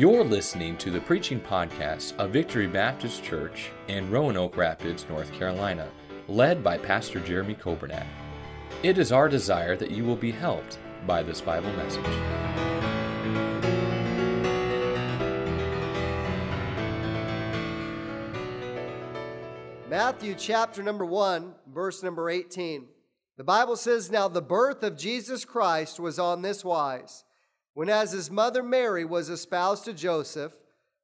You're listening to the preaching podcast of Victory Baptist Church in Roanoke Rapids, North Carolina, led by Pastor Jeremy Coburnack. It is our desire that you will be helped by this Bible message. Matthew chapter number 1, verse number 18. The Bible says, Now the birth of Jesus Christ was on this wise. When as his mother Mary was espoused to Joseph,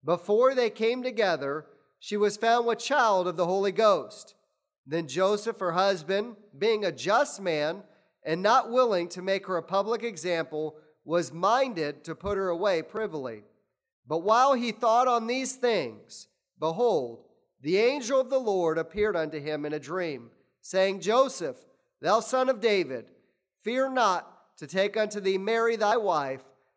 before they came together, she was found with child of the Holy Ghost. Then Joseph, her husband, being a just man and not willing to make her a public example, was minded to put her away privily. But while he thought on these things, behold, the angel of the Lord appeared unto him in a dream, saying, Joseph, Thou son of David, fear not to take unto thee Mary thy wife,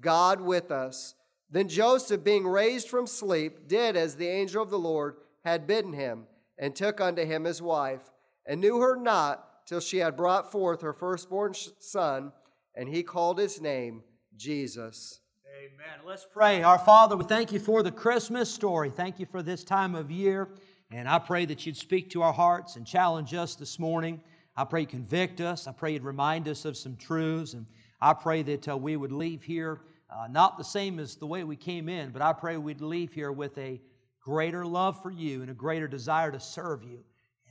God with us. Then Joseph, being raised from sleep, did as the angel of the Lord had bidden him, and took unto him his wife, and knew her not till she had brought forth her firstborn son, and he called his name Jesus. Amen. Let's pray. Our Father, we thank you for the Christmas story. Thank you for this time of year. And I pray that you'd speak to our hearts and challenge us this morning. I pray you convict us. I pray you'd remind us of some truths. And I pray that uh, we would leave here uh, not the same as the way we came in, but I pray we'd leave here with a greater love for you and a greater desire to serve you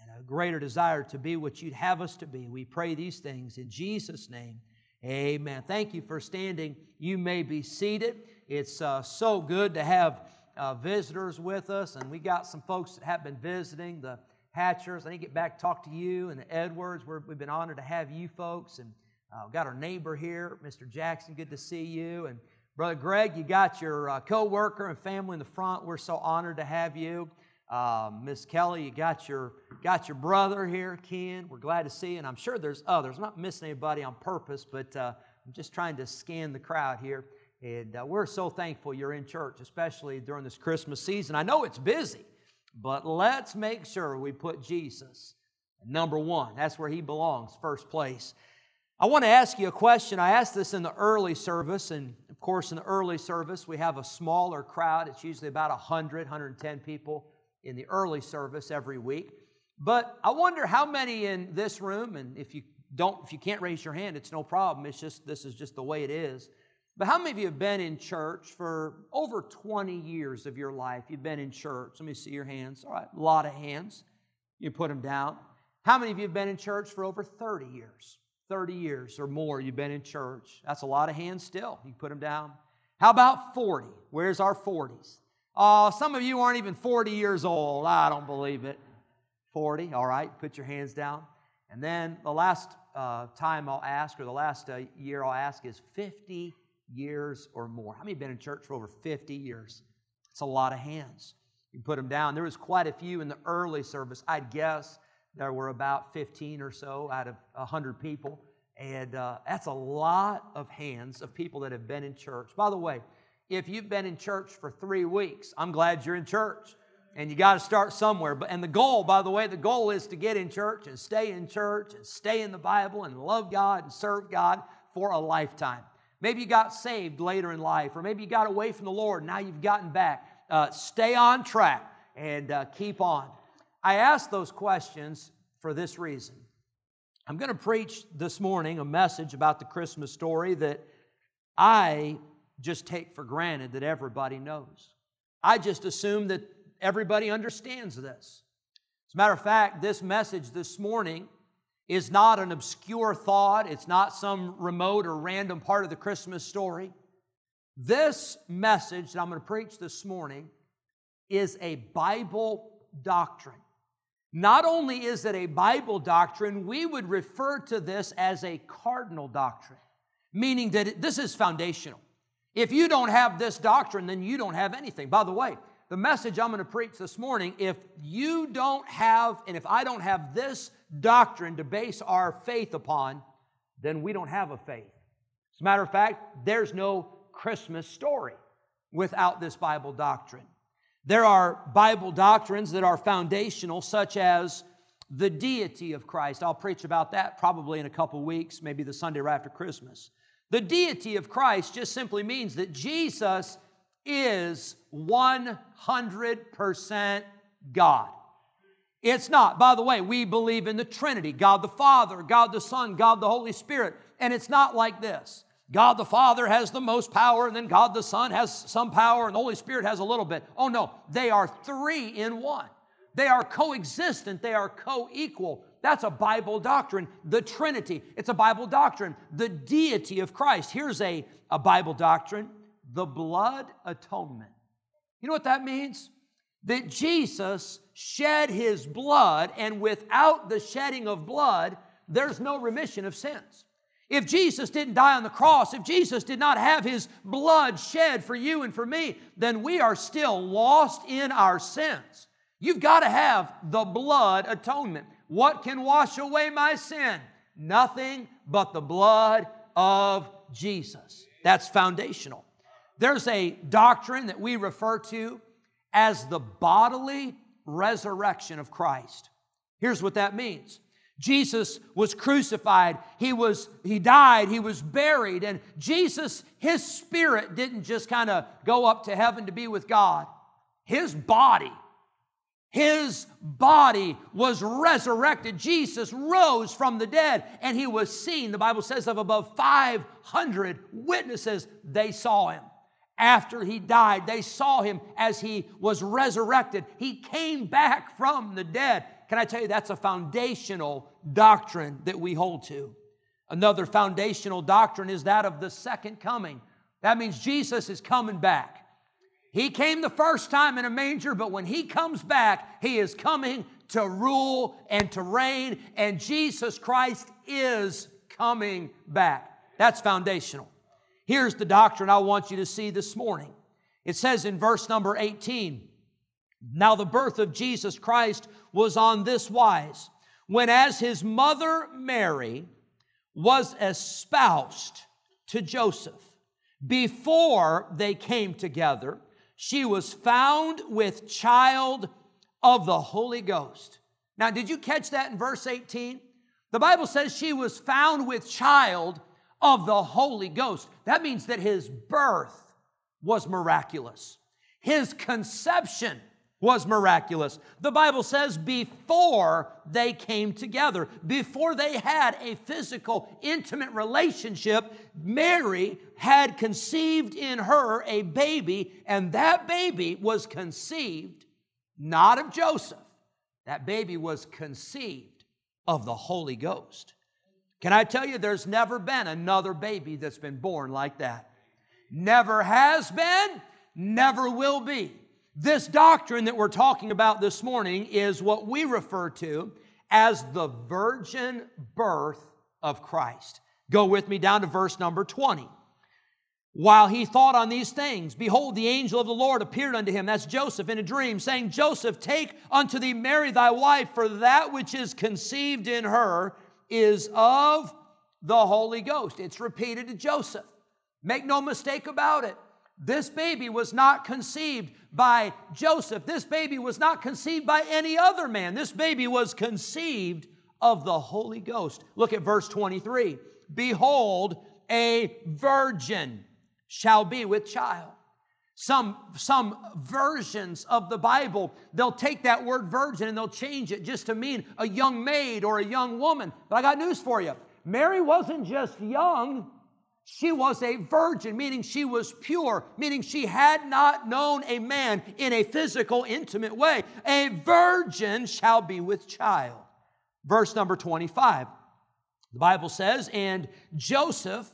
and a greater desire to be what you'd have us to be. We pray these things in Jesus' name. Amen. Thank you for standing. You may be seated. It's uh, so good to have uh, visitors with us, and we got some folks that have been visiting. The Hatchers. I need to get back talk to you and the Edwards. we have been honored to have you folks. And uh, got our neighbor here, Mr. Jackson. Good to see you. And Brother Greg, you got your uh, co worker and family in the front. We're so honored to have you. Uh, Miss Kelly, you got your, got your brother here, Ken. We're glad to see you. And I'm sure there's others. I'm not missing anybody on purpose, but uh, I'm just trying to scan the crowd here. And uh, we're so thankful you're in church, especially during this Christmas season. I know it's busy. But let's make sure we put Jesus number one. That's where he belongs, first place. I want to ask you a question. I asked this in the early service, and of course, in the early service, we have a smaller crowd. It's usually about 100, 110 people in the early service every week. But I wonder how many in this room, and if you don't, if you can't raise your hand, it's no problem. It's just this is just the way it is. But how many of you have been in church for over 20 years of your life? You've been in church. Let me see your hands. All right, a lot of hands. You put them down. How many of you have been in church for over 30 years? 30 years or more you've been in church. That's a lot of hands still. You put them down. How about 40? Where's our 40s? Oh, some of you aren't even 40 years old. I don't believe it. 40, all right, put your hands down. And then the last uh, time I'll ask, or the last uh, year I'll ask, is 50 years or more. How many have been in church for over 50 years? It's a lot of hands. You put them down. There was quite a few in the early service. I'd guess there were about 15 or so out of 100 people. And uh, that's a lot of hands of people that have been in church. By the way, if you've been in church for three weeks, I'm glad you're in church. And you got to start somewhere. But and the goal, by the way, the goal is to get in church and stay in church and stay in the Bible and love God and serve God for a lifetime. Maybe you got saved later in life, or maybe you got away from the Lord, now you've gotten back. Uh, stay on track and uh, keep on. I ask those questions for this reason. I'm going to preach this morning a message about the Christmas story that I just take for granted that everybody knows. I just assume that everybody understands this. As a matter of fact, this message this morning is not an obscure thought, it's not some remote or random part of the Christmas story. This message that I'm going to preach this morning is a Bible doctrine. Not only is it a Bible doctrine, we would refer to this as a cardinal doctrine, meaning that this is foundational. If you don't have this doctrine, then you don't have anything. By the way, the message I'm going to preach this morning, if you don't have, and if I don't have this doctrine to base our faith upon, then we don't have a faith. As a matter of fact, there's no Christmas story without this Bible doctrine. There are Bible doctrines that are foundational, such as the deity of Christ. I'll preach about that probably in a couple weeks, maybe the Sunday right after Christmas. The deity of Christ just simply means that Jesus is 100% God. It's not. By the way, we believe in the Trinity God the Father, God the Son, God the Holy Spirit. And it's not like this God the Father has the most power, and then God the Son has some power, and the Holy Spirit has a little bit. Oh no, they are three in one. They are coexistent, they are co equal. That's a Bible doctrine. The Trinity, it's a Bible doctrine. The deity of Christ. Here's a, a Bible doctrine the blood atonement. You know what that means? That Jesus shed his blood, and without the shedding of blood, there's no remission of sins. If Jesus didn't die on the cross, if Jesus did not have his blood shed for you and for me, then we are still lost in our sins. You've got to have the blood atonement. What can wash away my sin? Nothing but the blood of Jesus. That's foundational. There's a doctrine that we refer to as the bodily resurrection of Christ. Here's what that means. Jesus was crucified, he was he died, he was buried and Jesus his spirit didn't just kind of go up to heaven to be with God. His body his body was resurrected. Jesus rose from the dead and he was seen. The Bible says of above 500 witnesses, they saw him. After he died, they saw him as he was resurrected. He came back from the dead. Can I tell you, that's a foundational doctrine that we hold to. Another foundational doctrine is that of the second coming. That means Jesus is coming back. He came the first time in a manger, but when he comes back, he is coming to rule and to reign, and Jesus Christ is coming back. That's foundational. Here's the doctrine I want you to see this morning. It says in verse number 18 Now the birth of Jesus Christ was on this wise when, as his mother Mary was espoused to Joseph, before they came together, she was found with child of the Holy Ghost. Now, did you catch that in verse 18? The Bible says she was found with child of the Holy Ghost. That means that his birth was miraculous. His conception was miraculous. The Bible says before they came together, before they had a physical, intimate relationship, Mary had conceived in her a baby, and that baby was conceived not of Joseph, that baby was conceived of the Holy Ghost. Can I tell you, there's never been another baby that's been born like that? Never has been, never will be. This doctrine that we're talking about this morning is what we refer to as the virgin birth of Christ. Go with me down to verse number 20. While he thought on these things, behold, the angel of the Lord appeared unto him, that's Joseph, in a dream, saying, Joseph, take unto thee Mary thy wife, for that which is conceived in her is of the Holy Ghost. It's repeated to Joseph. Make no mistake about it. This baby was not conceived by Joseph. This baby was not conceived by any other man. This baby was conceived of the Holy Ghost. Look at verse 23. Behold, a virgin shall be with child. Some, some versions of the Bible, they'll take that word virgin and they'll change it just to mean a young maid or a young woman. But I got news for you. Mary wasn't just young, she was a virgin, meaning she was pure, meaning she had not known a man in a physical, intimate way. A virgin shall be with child. Verse number 25. The Bible says, and Joseph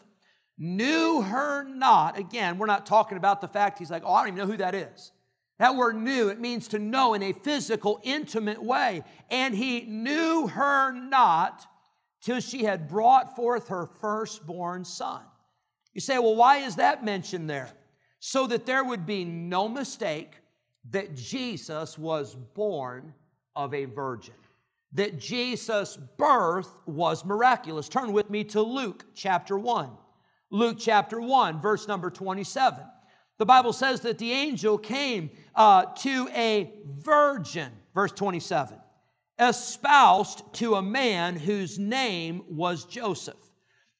knew her not. Again, we're not talking about the fact he's like, oh, I don't even know who that is. That word knew, it means to know in a physical, intimate way. And he knew her not till she had brought forth her firstborn son. You say, well, why is that mentioned there? So that there would be no mistake that Jesus was born of a virgin, that Jesus' birth was miraculous. Turn with me to Luke chapter 1. Luke chapter 1, verse number 27. The Bible says that the angel came uh, to a virgin, verse 27, espoused to a man whose name was Joseph,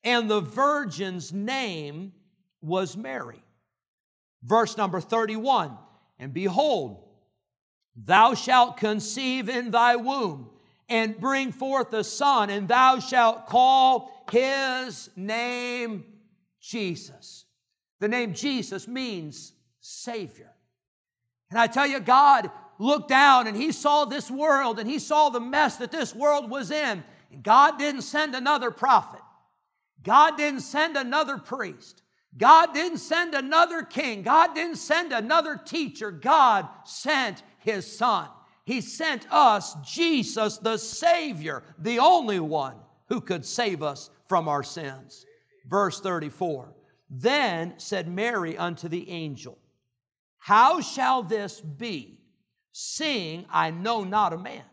and the virgin's name was Mary. Verse number 31 And behold, thou shalt conceive in thy womb and bring forth a son, and thou shalt call his name Jesus. The name Jesus means Savior. And I tell you, God looked down and He saw this world and He saw the mess that this world was in. And God didn't send another prophet, God didn't send another priest. God didn't send another king. God didn't send another teacher. God sent his son. He sent us Jesus, the Savior, the only one who could save us from our sins. Verse 34 Then said Mary unto the angel, How shall this be, seeing I know not a man?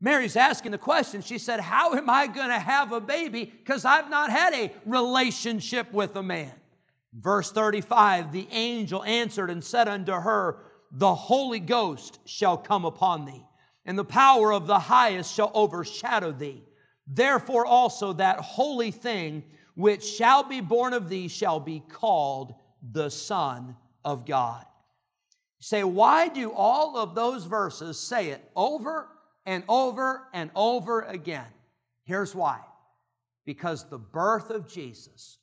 Mary's asking the question. She said, How am I going to have a baby? Because I've not had a relationship with a man. Verse 35 The angel answered and said unto her, The Holy Ghost shall come upon thee, and the power of the highest shall overshadow thee. Therefore also that holy thing which shall be born of thee shall be called the Son of God. Say, why do all of those verses say it over and over and over again? Here's why because the birth of Jesus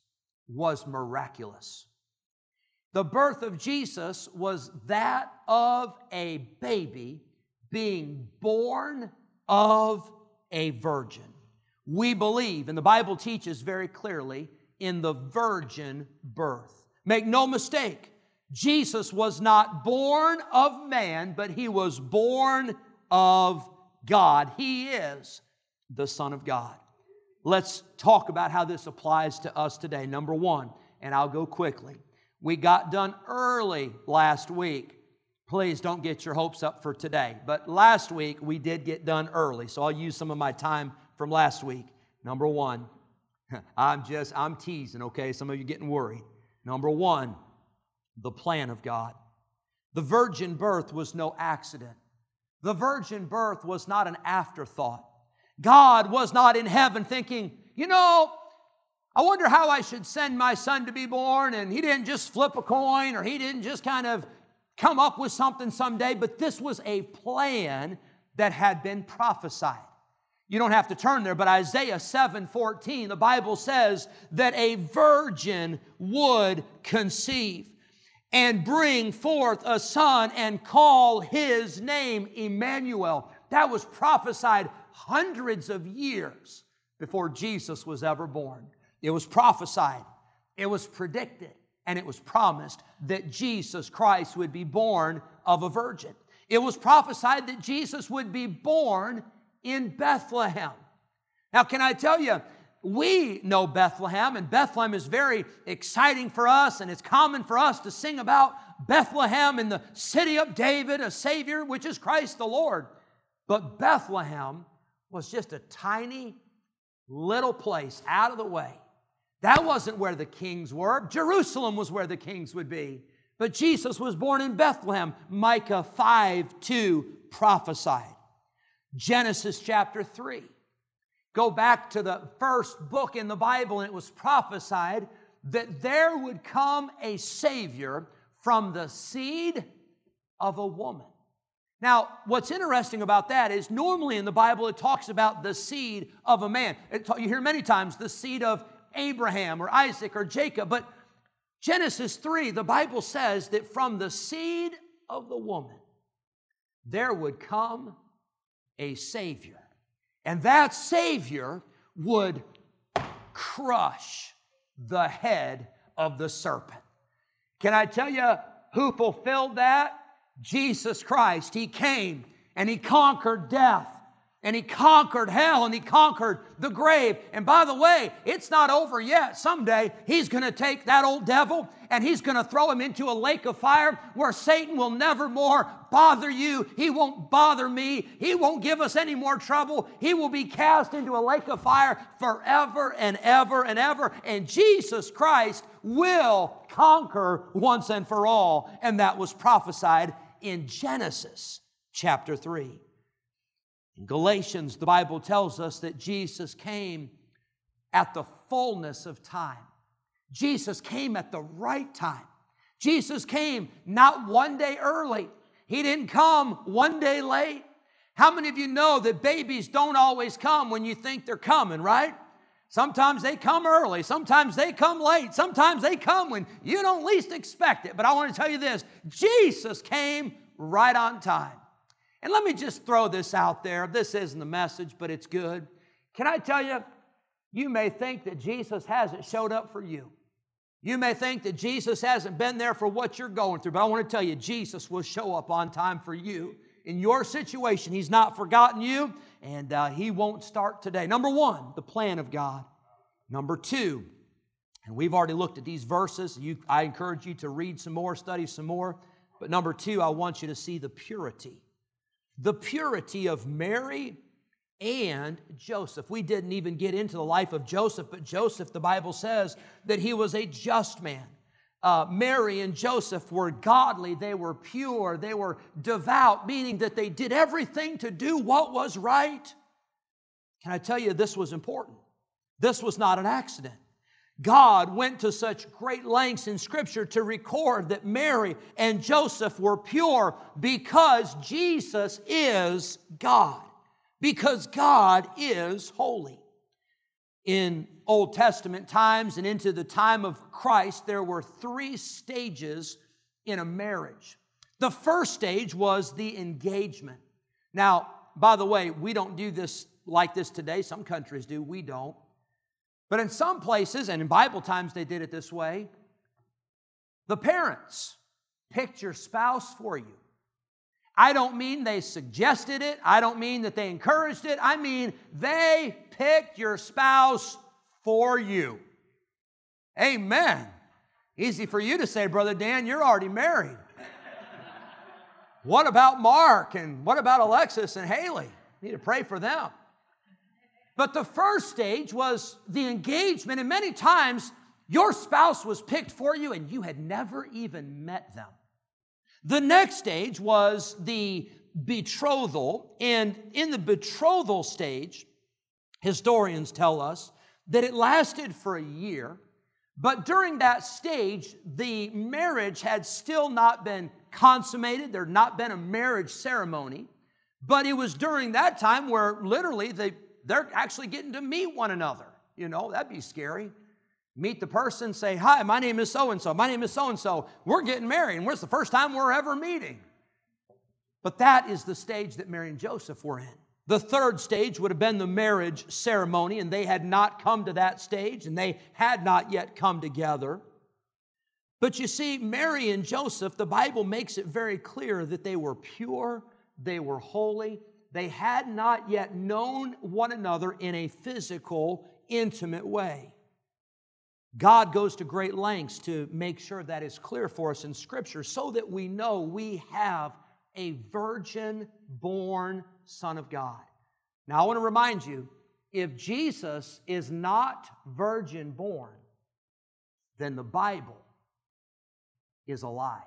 was miraculous. The birth of Jesus was that of a baby being born of a virgin. We believe, and the Bible teaches very clearly, in the virgin birth. Make no mistake, Jesus was not born of man, but he was born of God. He is the Son of God. Let's talk about how this applies to us today. Number one, and I'll go quickly. We got done early last week. Please don't get your hopes up for today. But last week we did get done early, so I'll use some of my time from last week. Number one, I'm just, I'm teasing, okay? Some of you getting worried. Number one, the plan of God. The virgin birth was no accident. The virgin birth was not an afterthought. God was not in heaven thinking, you know, I wonder how I should send my son to be born. And he didn't just flip a coin or he didn't just kind of come up with something someday, but this was a plan that had been prophesied. You don't have to turn there, but Isaiah 7 14, the Bible says that a virgin would conceive and bring forth a son and call his name Emmanuel. That was prophesied hundreds of years before Jesus was ever born. It was prophesied, it was predicted, and it was promised that Jesus Christ would be born of a virgin. It was prophesied that Jesus would be born in Bethlehem. Now, can I tell you, we know Bethlehem, and Bethlehem is very exciting for us, and it's common for us to sing about Bethlehem in the city of David, a Savior, which is Christ the Lord. But Bethlehem was just a tiny little place out of the way. That wasn't where the kings were. Jerusalem was where the kings would be. But Jesus was born in Bethlehem. Micah 5 2 prophesied. Genesis chapter 3. Go back to the first book in the Bible, and it was prophesied that there would come a Savior from the seed of a woman. Now, what's interesting about that is normally in the Bible it talks about the seed of a man. you hear many times the seed of Abraham or Isaac or Jacob, but Genesis 3, the Bible says that from the seed of the woman there would come a Savior. And that Savior would crush the head of the serpent. Can I tell you who fulfilled that? Jesus Christ. He came and He conquered death and he conquered hell and he conquered the grave. And by the way, it's not over yet. Someday he's going to take that old devil and he's going to throw him into a lake of fire where Satan will never more bother you. He won't bother me. He won't give us any more trouble. He will be cast into a lake of fire forever and ever and ever. And Jesus Christ will conquer once and for all. And that was prophesied in Genesis chapter 3. In Galatians, the Bible tells us that Jesus came at the fullness of time. Jesus came at the right time. Jesus came not one day early, He didn't come one day late. How many of you know that babies don't always come when you think they're coming, right? Sometimes they come early, sometimes they come late, sometimes they come when you don't least expect it. But I want to tell you this Jesus came right on time. And let me just throw this out there. This isn't the message, but it's good. Can I tell you, you may think that Jesus hasn't showed up for you. You may think that Jesus hasn't been there for what you're going through, but I want to tell you, Jesus will show up on time for you. In your situation, He's not forgotten you, and uh, He won't start today. Number one, the plan of God. Number two, and we've already looked at these verses. You, I encourage you to read some more, study some more. But number two, I want you to see the purity the purity of Mary and Joseph. We didn't even get into the life of Joseph, but Joseph, the Bible says that he was a just man. Uh, Mary and Joseph were godly, they were pure, they were devout, meaning that they did everything to do what was right. Can I tell you, this was important? This was not an accident. God went to such great lengths in Scripture to record that Mary and Joseph were pure because Jesus is God, because God is holy. In Old Testament times and into the time of Christ, there were three stages in a marriage. The first stage was the engagement. Now, by the way, we don't do this like this today. Some countries do, we don't. But in some places, and in Bible times they did it this way, the parents picked your spouse for you. I don't mean they suggested it. I don't mean that they encouraged it. I mean they picked your spouse for you. Amen. Easy for you to say, Brother Dan, you're already married. what about Mark and what about Alexis and Haley? You need to pray for them. But the first stage was the engagement, and many times your spouse was picked for you and you had never even met them. The next stage was the betrothal, and in the betrothal stage, historians tell us that it lasted for a year, but during that stage, the marriage had still not been consummated, there had not been a marriage ceremony. But it was during that time where literally the they're actually getting to meet one another. You know, that'd be scary. Meet the person, say, Hi, my name is so and so. My name is so and so. We're getting married, and it's the first time we're ever meeting. But that is the stage that Mary and Joseph were in. The third stage would have been the marriage ceremony, and they had not come to that stage, and they had not yet come together. But you see, Mary and Joseph, the Bible makes it very clear that they were pure, they were holy, they had not yet known one another in a physical, intimate way. God goes to great lengths to make sure that is clear for us in Scripture so that we know we have a virgin born Son of God. Now, I want to remind you if Jesus is not virgin born, then the Bible is a lie.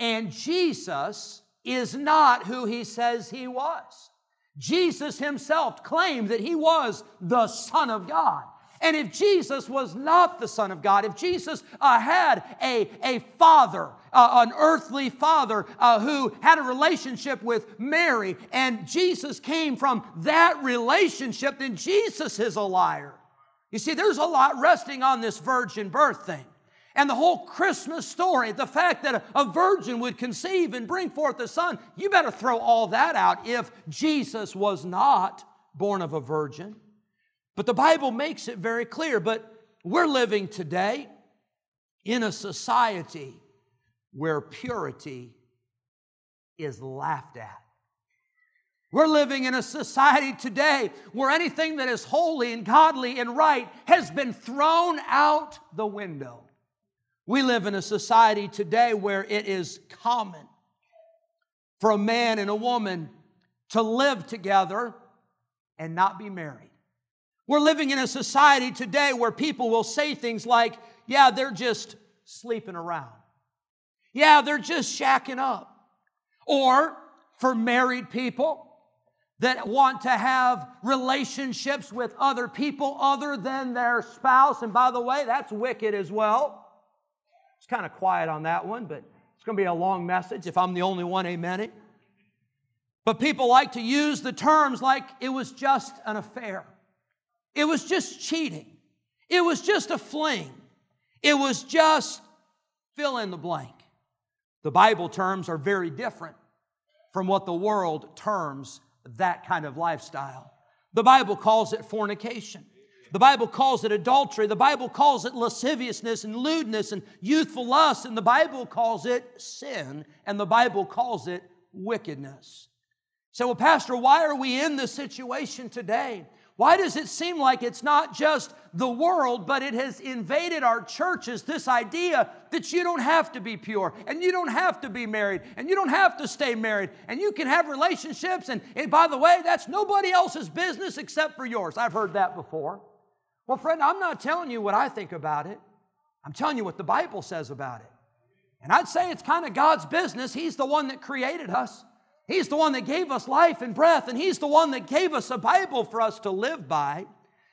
And Jesus is not who he says he was. Jesus himself claimed that he was the Son of God. And if Jesus was not the Son of God, if Jesus uh, had a, a father, uh, an earthly father uh, who had a relationship with Mary, and Jesus came from that relationship, then Jesus is a liar. You see, there's a lot resting on this virgin birth thing. And the whole Christmas story, the fact that a, virgin would conceive and bring forth a son, you better throw all that out if Jesus was not born of a virgin. But the Bible makes it very clear. But we're living today in a society where purity is laughed at. We're living in a society today where anything that is holy and godly and right has been thrown out the window. We live in a society today where it is common for a man and a woman to live together and not be married. We're living in a society today where people will say things like, yeah, they're just sleeping around. Yeah, they're just shacking up. Or for married people that want to have relationships with other people other than their spouse. And by the way, that's wicked as well. It's kind of quiet on that one, but it's going to be a long message if I'm the only one amening. But people like to use the terms like it was just an affair. It was just cheating. It was just a fling. It was just fill in the blank. The Bible terms are very different from what the world terms that kind of lifestyle. The Bible calls it fornication. The Bible calls it adultery. The Bible calls it lasciviousness and lewdness and youthful lust. And the Bible calls it sin. And the Bible calls it wickedness. So, well, Pastor, why are we in this situation today? Why does it seem like it's not just the world, but it has invaded our churches this idea that you don't have to be pure and you don't have to be married and you don't have to stay married and you can have relationships and, and by the way, that's nobody else's business except for yours. I've heard that before. Well, friend, I'm not telling you what I think about it. I'm telling you what the Bible says about it. And I'd say it's kind of God's business. He's the one that created us. He's the one that gave us life and breath, and He's the one that gave us a Bible for us to live by. You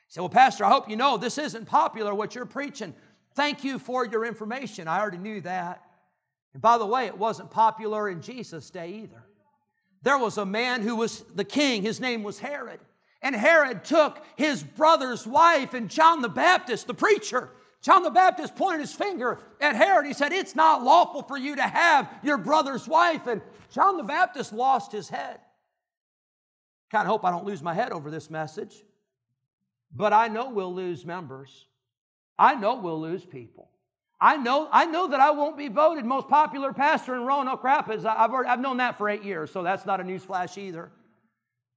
say, Well, Pastor, I hope you know this isn't popular what you're preaching. Thank you for your information. I already knew that. And by the way, it wasn't popular in Jesus' day either. There was a man who was the king, his name was Herod. And Herod took his brother's wife and John the Baptist, the preacher. John the Baptist pointed his finger at Herod. He said, It's not lawful for you to have your brother's wife. And John the Baptist lost his head. Kind of hope I don't lose my head over this message, but I know we'll lose members. I know we'll lose people. I know, I know that I won't be voted most popular pastor in Roanoke Rapids. I've, already, I've known that for eight years, so that's not a newsflash either.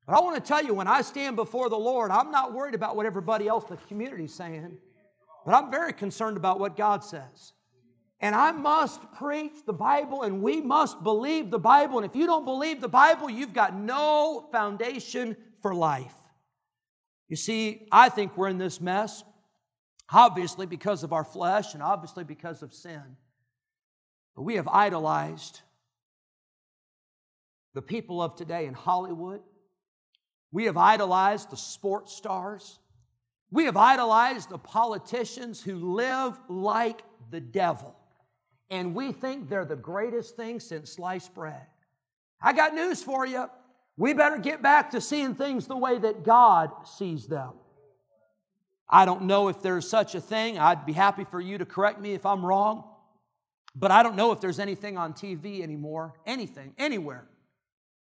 But I want to tell you, when I stand before the Lord, I'm not worried about what everybody else in the community is saying, but I'm very concerned about what God says. And I must preach the Bible and we must believe the Bible. And if you don't believe the Bible, you've got no foundation for life. You see, I think we're in this mess, obviously because of our flesh and obviously because of sin. But we have idolized the people of today in Hollywood. We have idolized the sports stars. We have idolized the politicians who live like the devil and we think they're the greatest thing since sliced bread. I got news for you. We better get back to seeing things the way that God sees them. I don't know if there's such a thing. I'd be happy for you to correct me if I'm wrong. But I don't know if there's anything on TV anymore, anything, anywhere.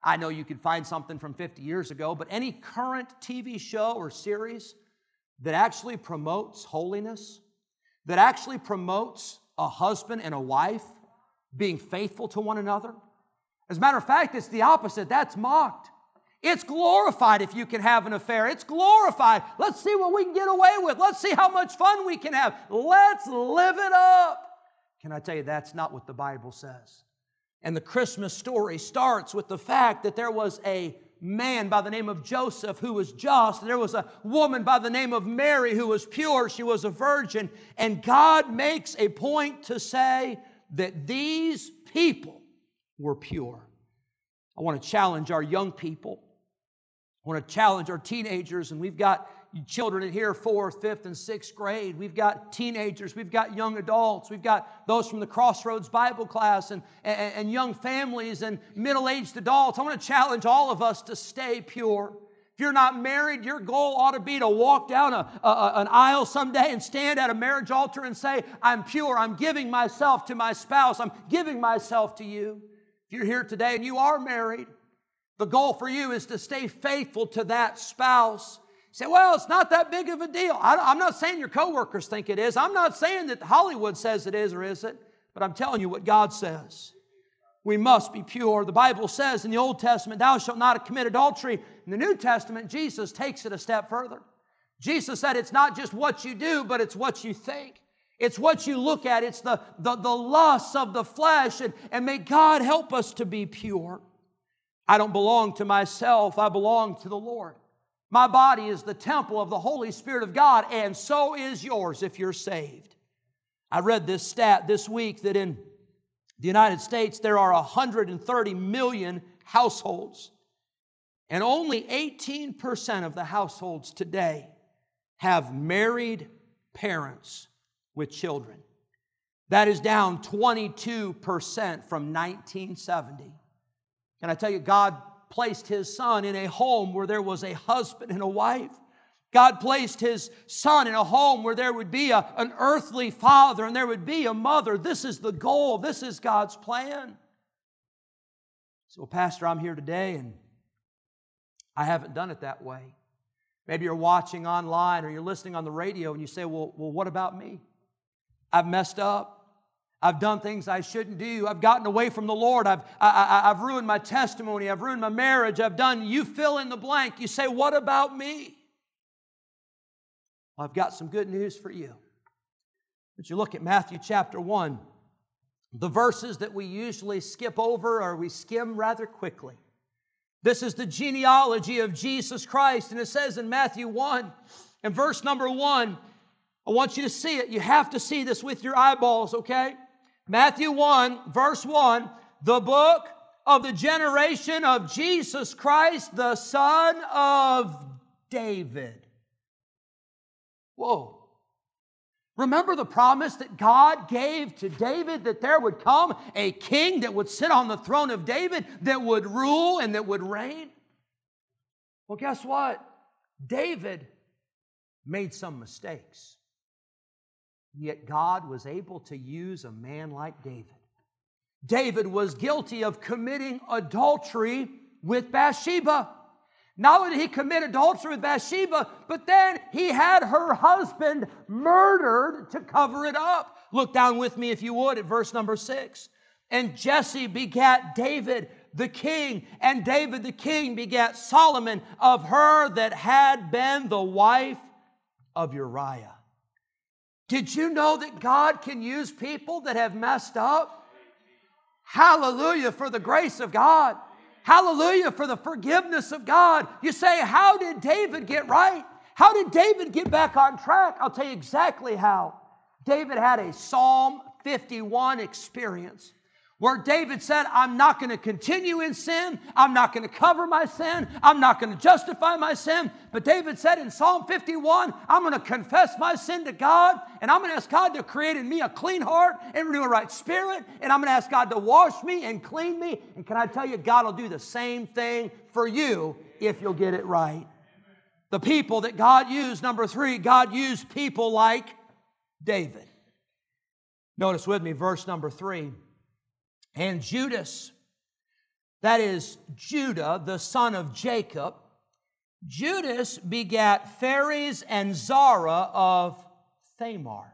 I know you could find something from 50 years ago, but any current TV show or series that actually promotes holiness, that actually promotes a husband and a wife being faithful to one another. As a matter of fact, it's the opposite. That's mocked. It's glorified if you can have an affair. It's glorified. Let's see what we can get away with. Let's see how much fun we can have. Let's live it up. Can I tell you, that's not what the Bible says. And the Christmas story starts with the fact that there was a man by the name of Joseph who was just. There was a woman by the name of Mary who was pure. She was a virgin. And God makes a point to say that these people were pure. I want to challenge our young people. I want to challenge our teenagers, and we've got children in here, fourth, fifth, and sixth grade. We've got teenagers, we've got young adults, we've got those from the Crossroads Bible class, and, and, and young families, and middle aged adults. I want to challenge all of us to stay pure. If you're not married, your goal ought to be to walk down a, a, an aisle someday and stand at a marriage altar and say, I'm pure. I'm giving myself to my spouse. I'm giving myself to you. If you're here today and you are married, the goal for you is to stay faithful to that spouse say, well, it's not that big of a deal. I, am not saying your coworkers think it is. I'm not saying that Hollywood says it is or isn't, but I'm telling you what God says. we must be pure. The Bible says in the Old Testament, Thou shalt not commit adultery. In the New Testament, Jesus takes it a step further. Jesus said it's not just what you do, but it's what you think. It's what you look at. It's the, the, the lusts of the flesh. And, and may God help us to be pure. I don't belong to myself, I belong to the Lord. My body is the temple of the Holy Spirit of God, and so is yours if you're saved. I read this stat this week that in the United States there are 130 million households, and only 18% of the households today have married parents with children. That is down 22% from 1970. Can I tell you, God placed His Son in a home where there was a husband and a wife. God placed His Son in a home where there would be a, an earthly father and there would be a mother. This is the goal, this is God's plan. So, Pastor, I'm here today and I haven't done it that way. Maybe you're watching online or you're listening on the radio and you say, Well, well what about me? I've messed up. I've done things I shouldn't do. I've gotten away from the Lord. I've, I, have ruined my testimony. I've ruined my marriage. I've done, you fill in the blank. You say, What about me? Well, I've got some good news for you. But you look at Matthew chapter 1, the verses that we usually skip over or we skim rather quickly. This is the genealogy of Jesus Christ. And it says in Matthew 1 in verse number 1, I want you to see it. You have to see this with your eyeballs, okay? Matthew 1, verse 1, the book of the generation of Jesus Christ, the son of David. Whoa. Remember the promise that God gave to David that there would come a king that would sit on the throne of David, that would rule and that would reign? Well, guess what? David made some mistakes. Yet God was able to use a man like David. David was guilty of committing adultery with Bathsheba. Not only did he commit adultery with Bathsheba, but then he had her husband murdered to cover it up. Look down with me, if you would, at verse number six. And Jesse begat David the king, and David the king begat Solomon of her that had been the wife of Uriah. Did you know that God can use people that have messed up? Hallelujah for the grace of God. Hallelujah for the forgiveness of God. You say, How did David get right? How did David get back on track? I'll tell you exactly how. David had a Psalm 51 experience where David said, I'm not going to continue in sin. I'm not going to cover my sin. I'm not going to justify my sin. But David said in Psalm 51, I'm going to confess my sin to God, and I'm going to ask God to create in me a clean heart and renew a right spirit, and I'm going to ask God to wash me and clean me. And can I tell you, God will do the same thing for you if you'll get it right. The people that God used, number three, God used people like David. Notice with me, verse number three. And Judas, that is Judah, the son of Jacob, Judas begat Phares and Zara of Thamar.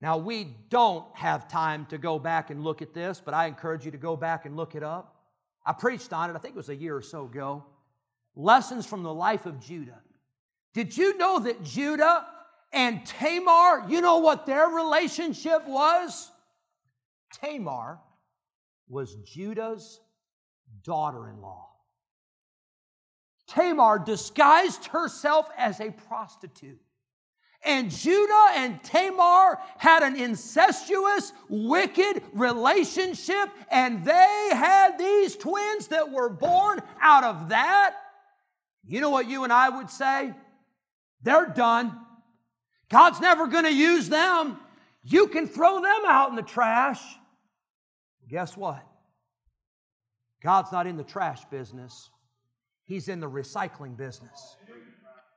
Now, we don't have time to go back and look at this, but I encourage you to go back and look it up. I preached on it, I think it was a year or so ago. Lessons from the life of Judah. Did you know that Judah and Tamar, you know what their relationship was? Tamar was Judah's daughter in law. Tamar disguised herself as a prostitute. And Judah and Tamar had an incestuous, wicked relationship, and they had these twins that were born out of that. You know what you and I would say? They're done. God's never going to use them. You can throw them out in the trash. Guess what? God's not in the trash business, He's in the recycling business.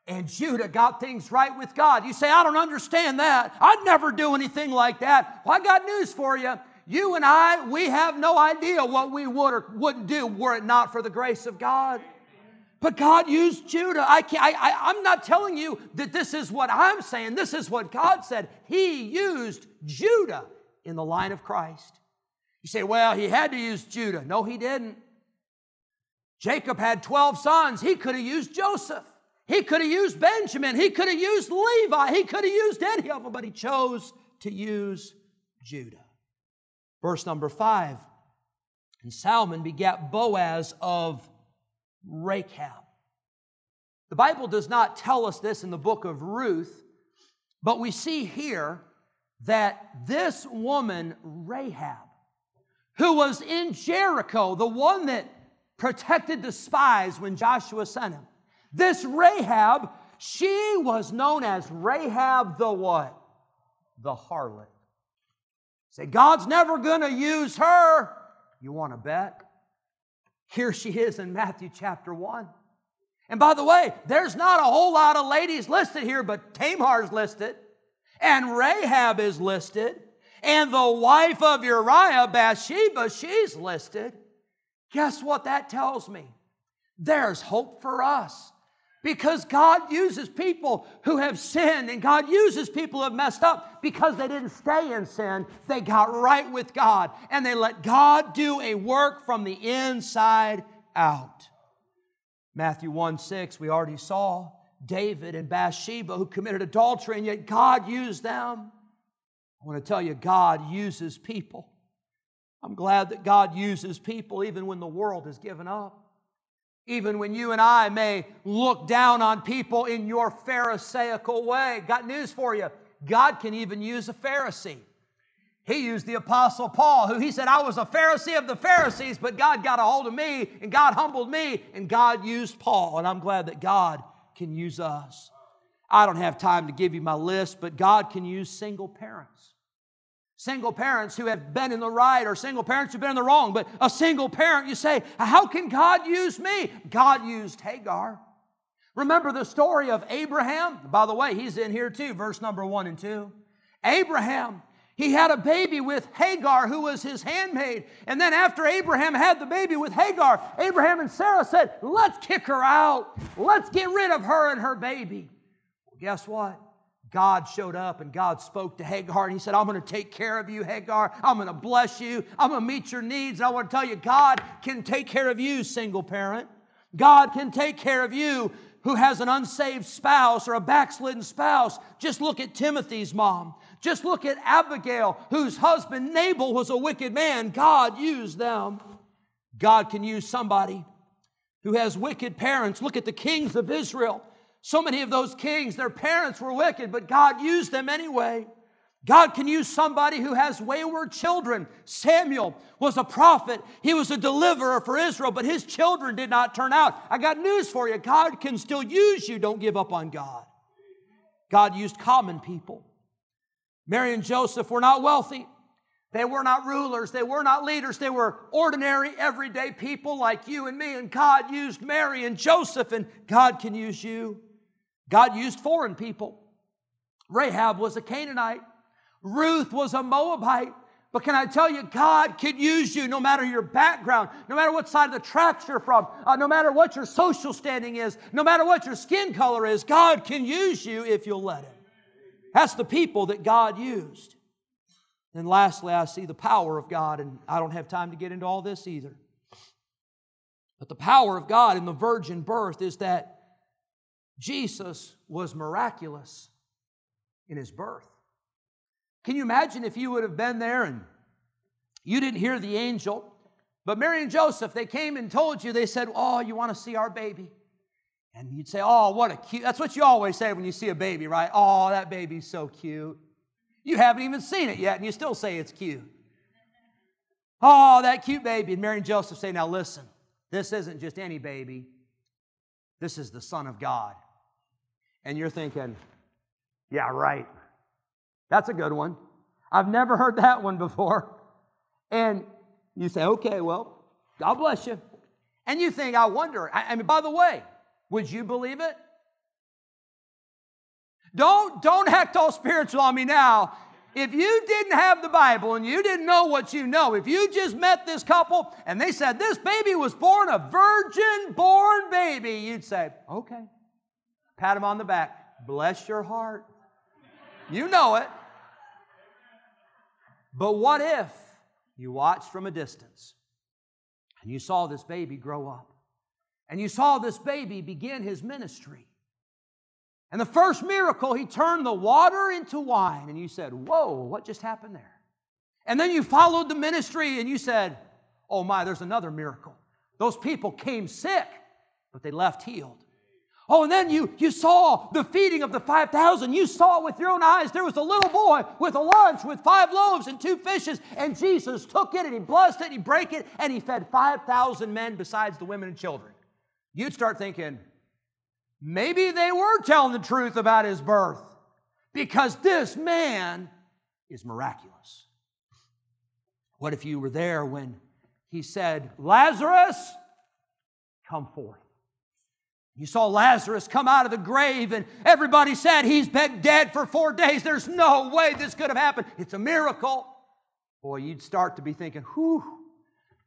And Judah got things right with God. You say, I don't understand that. I'd never do anything like that. Well, I got news for you. You and I, we have no idea what we would or wouldn't do were it not for the grace of God. But God used Judah. I can't, I, I, I'm not telling you that this is what I'm saying. This is what God said. He used Judah in the line of Christ. You say, well, he had to use Judah. No, he didn't. Jacob had 12 sons. He could have used Joseph. He could have used Benjamin. He could have used Levi. He could have used any of them, but he chose to use Judah. Verse number five. And Salmon begat Boaz of Rachab. The Bible does not tell us this in the book of Ruth, but we see here that this woman, Rahab, who was in Jericho, the one that protected the spies when Joshua sent him, this Rahab, she was known as Rahab the what? The harlot. Say, God's never going to use her. You want to bet? Here she is in Matthew chapter 1. And by the way, there's not a whole lot of ladies listed here, but Tamar's listed, and Rahab is listed, and the wife of Uriah, Bathsheba, she's listed. Guess what that tells me? There's hope for us. Because God uses people who have sinned and God uses people who have messed up because they didn't stay in sin. They got right with God and they let God do a work from the inside out. Matthew 1 6, we already saw David and Bathsheba who committed adultery, and yet God used them. I want to tell you, God uses people. I'm glad that God uses people even when the world has given up. Even when you and I may look down on people in your Pharisaical way. Got news for you. God can even use a Pharisee. He used the Apostle Paul, who he said, I was a Pharisee of the Pharisees, but God got a hold of me and God humbled me and God used Paul. And I'm glad that God can use us. I don't have time to give you my list, but God can use single parents. Single parents who have been in the right or single parents who've been in the wrong, but a single parent, you say, How can God use me? God used Hagar. Remember the story of Abraham? By the way, he's in here too, verse number one and two. Abraham he had a baby with Hagar, who was his handmaid. And then, after Abraham had the baby with Hagar, Abraham and Sarah said, Let's kick her out. Let's get rid of her and her baby. Guess what? God showed up and God spoke to Hagar and he said, I'm going to take care of you, Hagar. I'm going to bless you. I'm going to meet your needs. I want to tell you, God can take care of you, single parent. God can take care of you who has an unsaved spouse or a backslidden spouse. Just look at Timothy's mom. Just look at Abigail, whose husband Nabal was a wicked man. God used them. God can use somebody who has wicked parents. Look at the kings of Israel. So many of those kings, their parents were wicked, but God used them anyway. God can use somebody who has wayward children. Samuel was a prophet. He was a deliverer for Israel, but his children did not turn out. I got news for you. God can still use you. Don't give up on God. God used common people. Mary and Joseph were not wealthy. They were not rulers. They were not leaders. They were ordinary, everyday people like you and me. And God used Mary and Joseph, and God can use you. God used foreign people. Rahab was a Canaanite. Ruth was a Moabite. But can I tell you, God can use you no matter your background, no matter what side of the tracks you're from, uh, no matter what your social standing is, no matter what your skin color is, God can use you if you'll let Him. That's the people that God used. And lastly, I see the power of God, and I don't have time to get into all this either. But the power of God in the virgin birth is that Jesus was miraculous in his birth. Can you imagine if you would have been there and you didn't hear the angel, but Mary and Joseph, they came and told you, they said, Oh, you want to see our baby? And you'd say, Oh, what a cute. That's what you always say when you see a baby, right? Oh, that baby's so cute. You haven't even seen it yet, and you still say it's cute. Oh, that cute baby. And Mary and Joseph say, Now listen, this isn't just any baby, this is the Son of God. And you're thinking, Yeah, right. That's a good one. I've never heard that one before. And you say, okay, well, God bless you. And you think, I wonder, I, I mean, by the way, would you believe it? Don't, don't act all spiritual on me now. If you didn't have the Bible and you didn't know what you know, if you just met this couple and they said, This baby was born a virgin born baby, you'd say, Okay. Pat him on the back. Bless your heart. You know it. But what if you watched from a distance and you saw this baby grow up. And you saw this baby begin his ministry. And the first miracle, he turned the water into wine. And you said, Whoa, what just happened there? And then you followed the ministry and you said, Oh my, there's another miracle. Those people came sick, but they left healed. Oh, and then you, you saw the feeding of the 5,000. You saw with your own eyes there was a little boy with a lunch with five loaves and two fishes, and Jesus took it and he blessed it and he broke it and he fed 5,000 men besides the women and children. You'd start thinking, maybe they were telling the truth about his birth because this man is miraculous. What if you were there when he said, Lazarus, come forth? You saw Lazarus come out of the grave, and everybody said he's been dead for four days. There's no way this could have happened. It's a miracle. Boy, you'd start to be thinking, whew,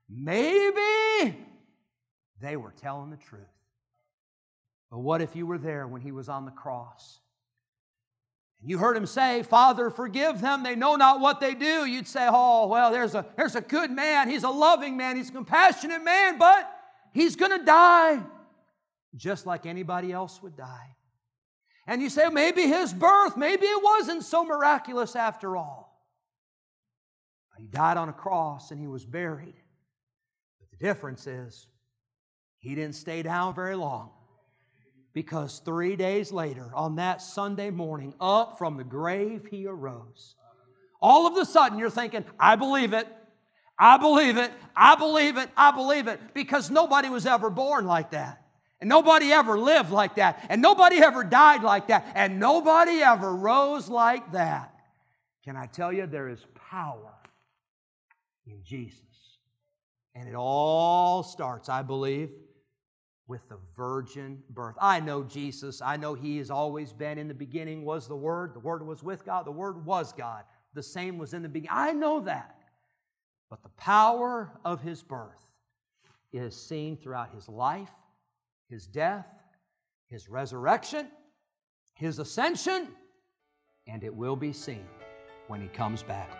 maybe they were telling the truth. But what if you were there when he was on the cross? And you heard him say, Father, forgive them. They know not what they do. You'd say, Oh, well, there's a, there's a good man. He's a loving man. He's a compassionate man, but he's going to die just like anybody else would die. And you say, maybe his birth, maybe it wasn't so miraculous after all. He died on a cross and he was buried. But the difference is, he didn't stay down very long because three days later, on that Sunday morning, up from the grave, he arose. All of a sudden, you're thinking, I believe it. I believe it. I believe it. I believe it. Because nobody was ever born like that. And nobody ever lived like that. And nobody ever died like that. And nobody ever rose like that. Can I tell you, there is power in Jesus. And it all starts, I believe, with the virgin birth. I know Jesus. I know He has always been. In the beginning was the Word. The Word was with God. The Word was God. The same was in the beginning. I know that. But the power of His birth is seen throughout His life his death, his resurrection, his ascension, and it will be seen when he comes back.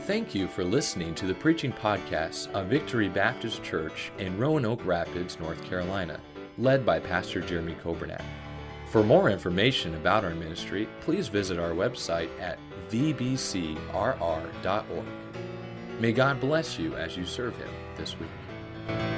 Thank you for listening to the preaching podcast of Victory Baptist Church in Roanoke Rapids, North Carolina, led by Pastor Jeremy Coburnack. For more information about our ministry, please visit our website at vbcrr.org. May God bless you as you serve Him this week. Thank you.